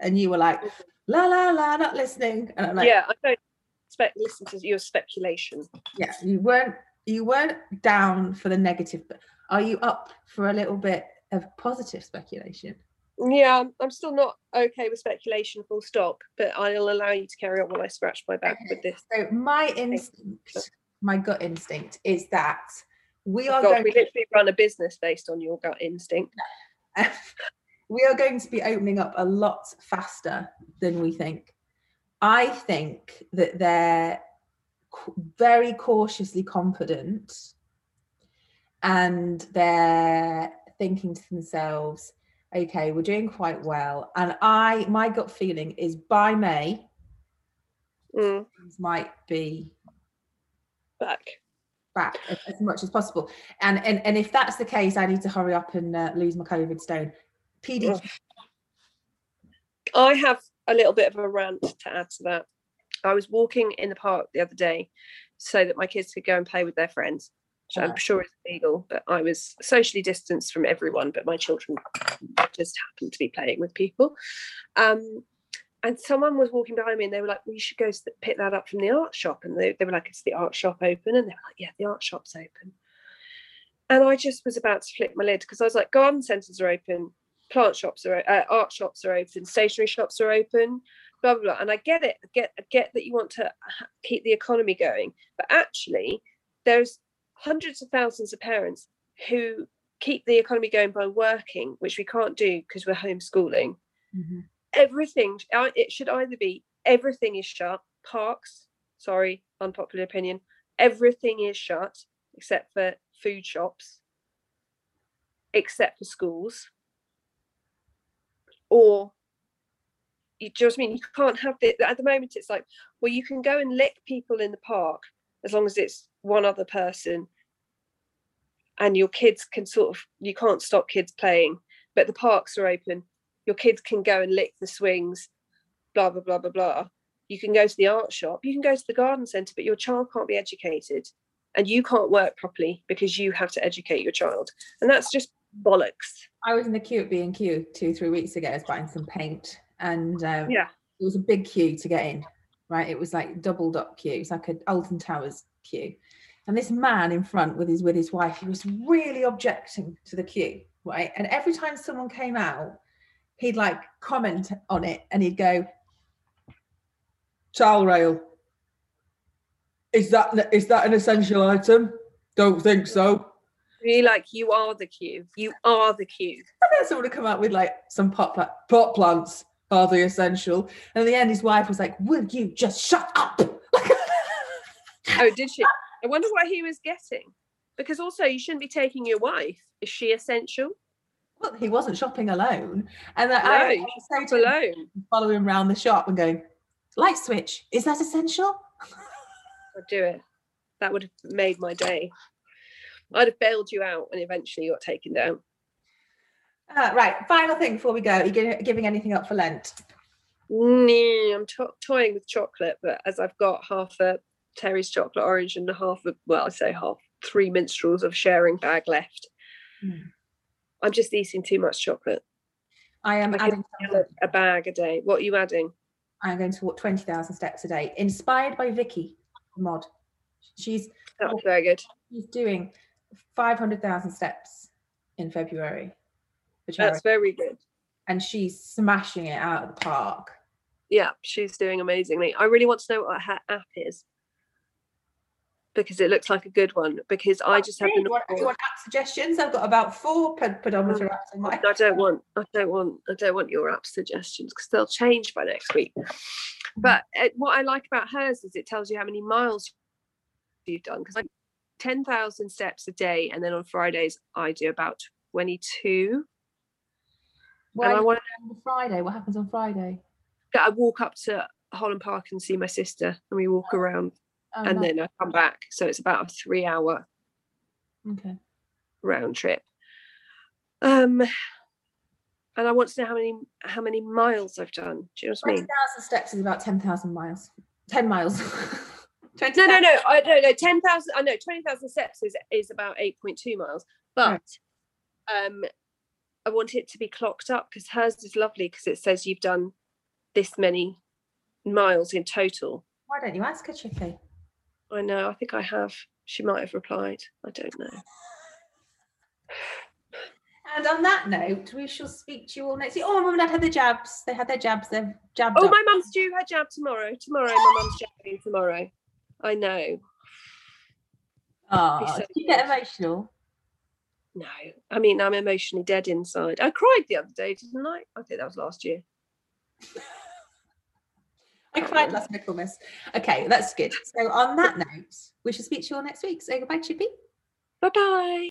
And you were like, la la la, not listening. And I'm like, yeah i don't expect listen to your speculation yeah, you weren't you weren't down for the negative, but are you up for a little bit of positive speculation? Yeah, I'm- still not okay with speculation, full stop, but I'll allow you to carry on while I scratch my back with this. So my instinct, my gut instinct is that we oh are God, going we literally run a business based on your gut instinct. we are going to be opening up a lot faster than we think. I think that they're very cautiously confident and they're thinking to themselves, okay, we're doing quite well. And I, my gut feeling is by May, Mm, things might be back. back as, as much as possible. And, and and if that's the case, I need to hurry up and uh, lose my COVID stone. PD, I have a little bit of a rant to add to that. I was walking in the park the other day so that my kids could go and play with their friends, which I'm sure is legal, but I was socially distanced from everyone, but my children just happened to be playing with people. Um, and someone was walking behind me and they were like, we should go pick that up from the art shop. And they, they were like, is the art shop open? And they were like, yeah, the art shop's open. And I just was about to flip my lid because I was like, garden centres are open, plant shops are, uh, art shops are open, stationery shops are open, blah, blah, blah. And I get it. I get, I get that you want to keep the economy going. But actually, there's hundreds of thousands of parents who keep the economy going by working, which we can't do because we're homeschooling. Mhm. Everything it should either be everything is shut, parks. Sorry, unpopular opinion. Everything is shut except for food shops, except for schools, or you just mean you can't have the at the moment it's like well you can go and lick people in the park as long as it's one other person and your kids can sort of you can't stop kids playing but the parks are open your kids can go and lick the swings blah blah blah blah blah you can go to the art shop you can go to the garden centre but your child can't be educated and you can't work properly because you have to educate your child and that's just bollocks I was in the queue at B and Q two, three weeks ago. I was buying some paint, and um, yeah it was a big queue to get in. Right, it was like doubled up queue. It's like an Alton Towers queue, and this man in front with his with his wife, he was really objecting to the queue. Right, and every time someone came out, he'd like comment on it, and he'd go, "Towel rail. Is that is that an essential item? Don't think so." really like you are the queue you are the queue And then someone would come out with like some pot pla- pot plants are the essential. And in the end, his wife was like, "Will you just shut up?" oh did she i wonder what he was getting because also you shouldn't be taking your wife. Is she essential? Well, he wasn't shopping alone, and that no I you should to alone. follow him around the shop and going, "Light switch is that essential?" i'd do it. That would have made my day. I'd have bailed you out and eventually got taken down. Uh, right, final thing before we go. Are you giving anything up for Lent? Nee, i'm to- toying with chocolate but as i've got half a terry's chocolate orange and half of well i say half three minstrels of sharing bag left Hmm. i'm just eating too much chocolate I am I adding. a, a bag a day what are you adding I'm going to walk twenty thousand steps a day, inspired by Vicky Mod. She's that's very good she's doing five hundred thousand steps in February that's very good and she's smashing it out of the park. yeah, she's doing amazingly. I really want to know what her app is because it looks like a good one. Because I just have do, you want, do you want app suggestions? I've got about four ped- pedometer apps in my. I don't want, I don't want, I don't want your app suggestions because they'll change by next week. But uh, what I like about hers is it tells you how many miles you've done. Because like ten thousand steps a day, and then on Fridays I do about twenty-two. Well, and I I want on Friday. What happens on Friday? I walk up to Holland Park and see my sister, and we walk around, Oh, and nice. then I come back. So it's about a three-hour okay. round trip. Um, and I want to know how many how many miles I've done. Do you know what I mean? thousand steps is about ten thousand miles. Ten miles. Twenty. No, no, no. I don't know. Ten thousand. I know twenty thousand steps is is about eight point two miles. But um, I want it to be clocked up because hers is lovely because it says you've done this many miles in total. Why don't you ask her, Chicky? I know. I think I have. She might have replied. I don't know. And on that note, we shall speak to you all next week. Oh, my mum and dad had their jabs. They had their jabs. They've jabbed Oh, up. my mum's due her jab tomorrow. Tomorrow, my mum's jabbing tomorrow. I know. Ah, Aw, so did you get emotional? No, I mean I'm emotionally dead inside. I cried the other day, didn't I? I think that was last year. I Can't cried remember. last Michaelmas. Okay, that's good. So on that note, we shall speak to you all next week. So goodbye, Chippy. Bye bye.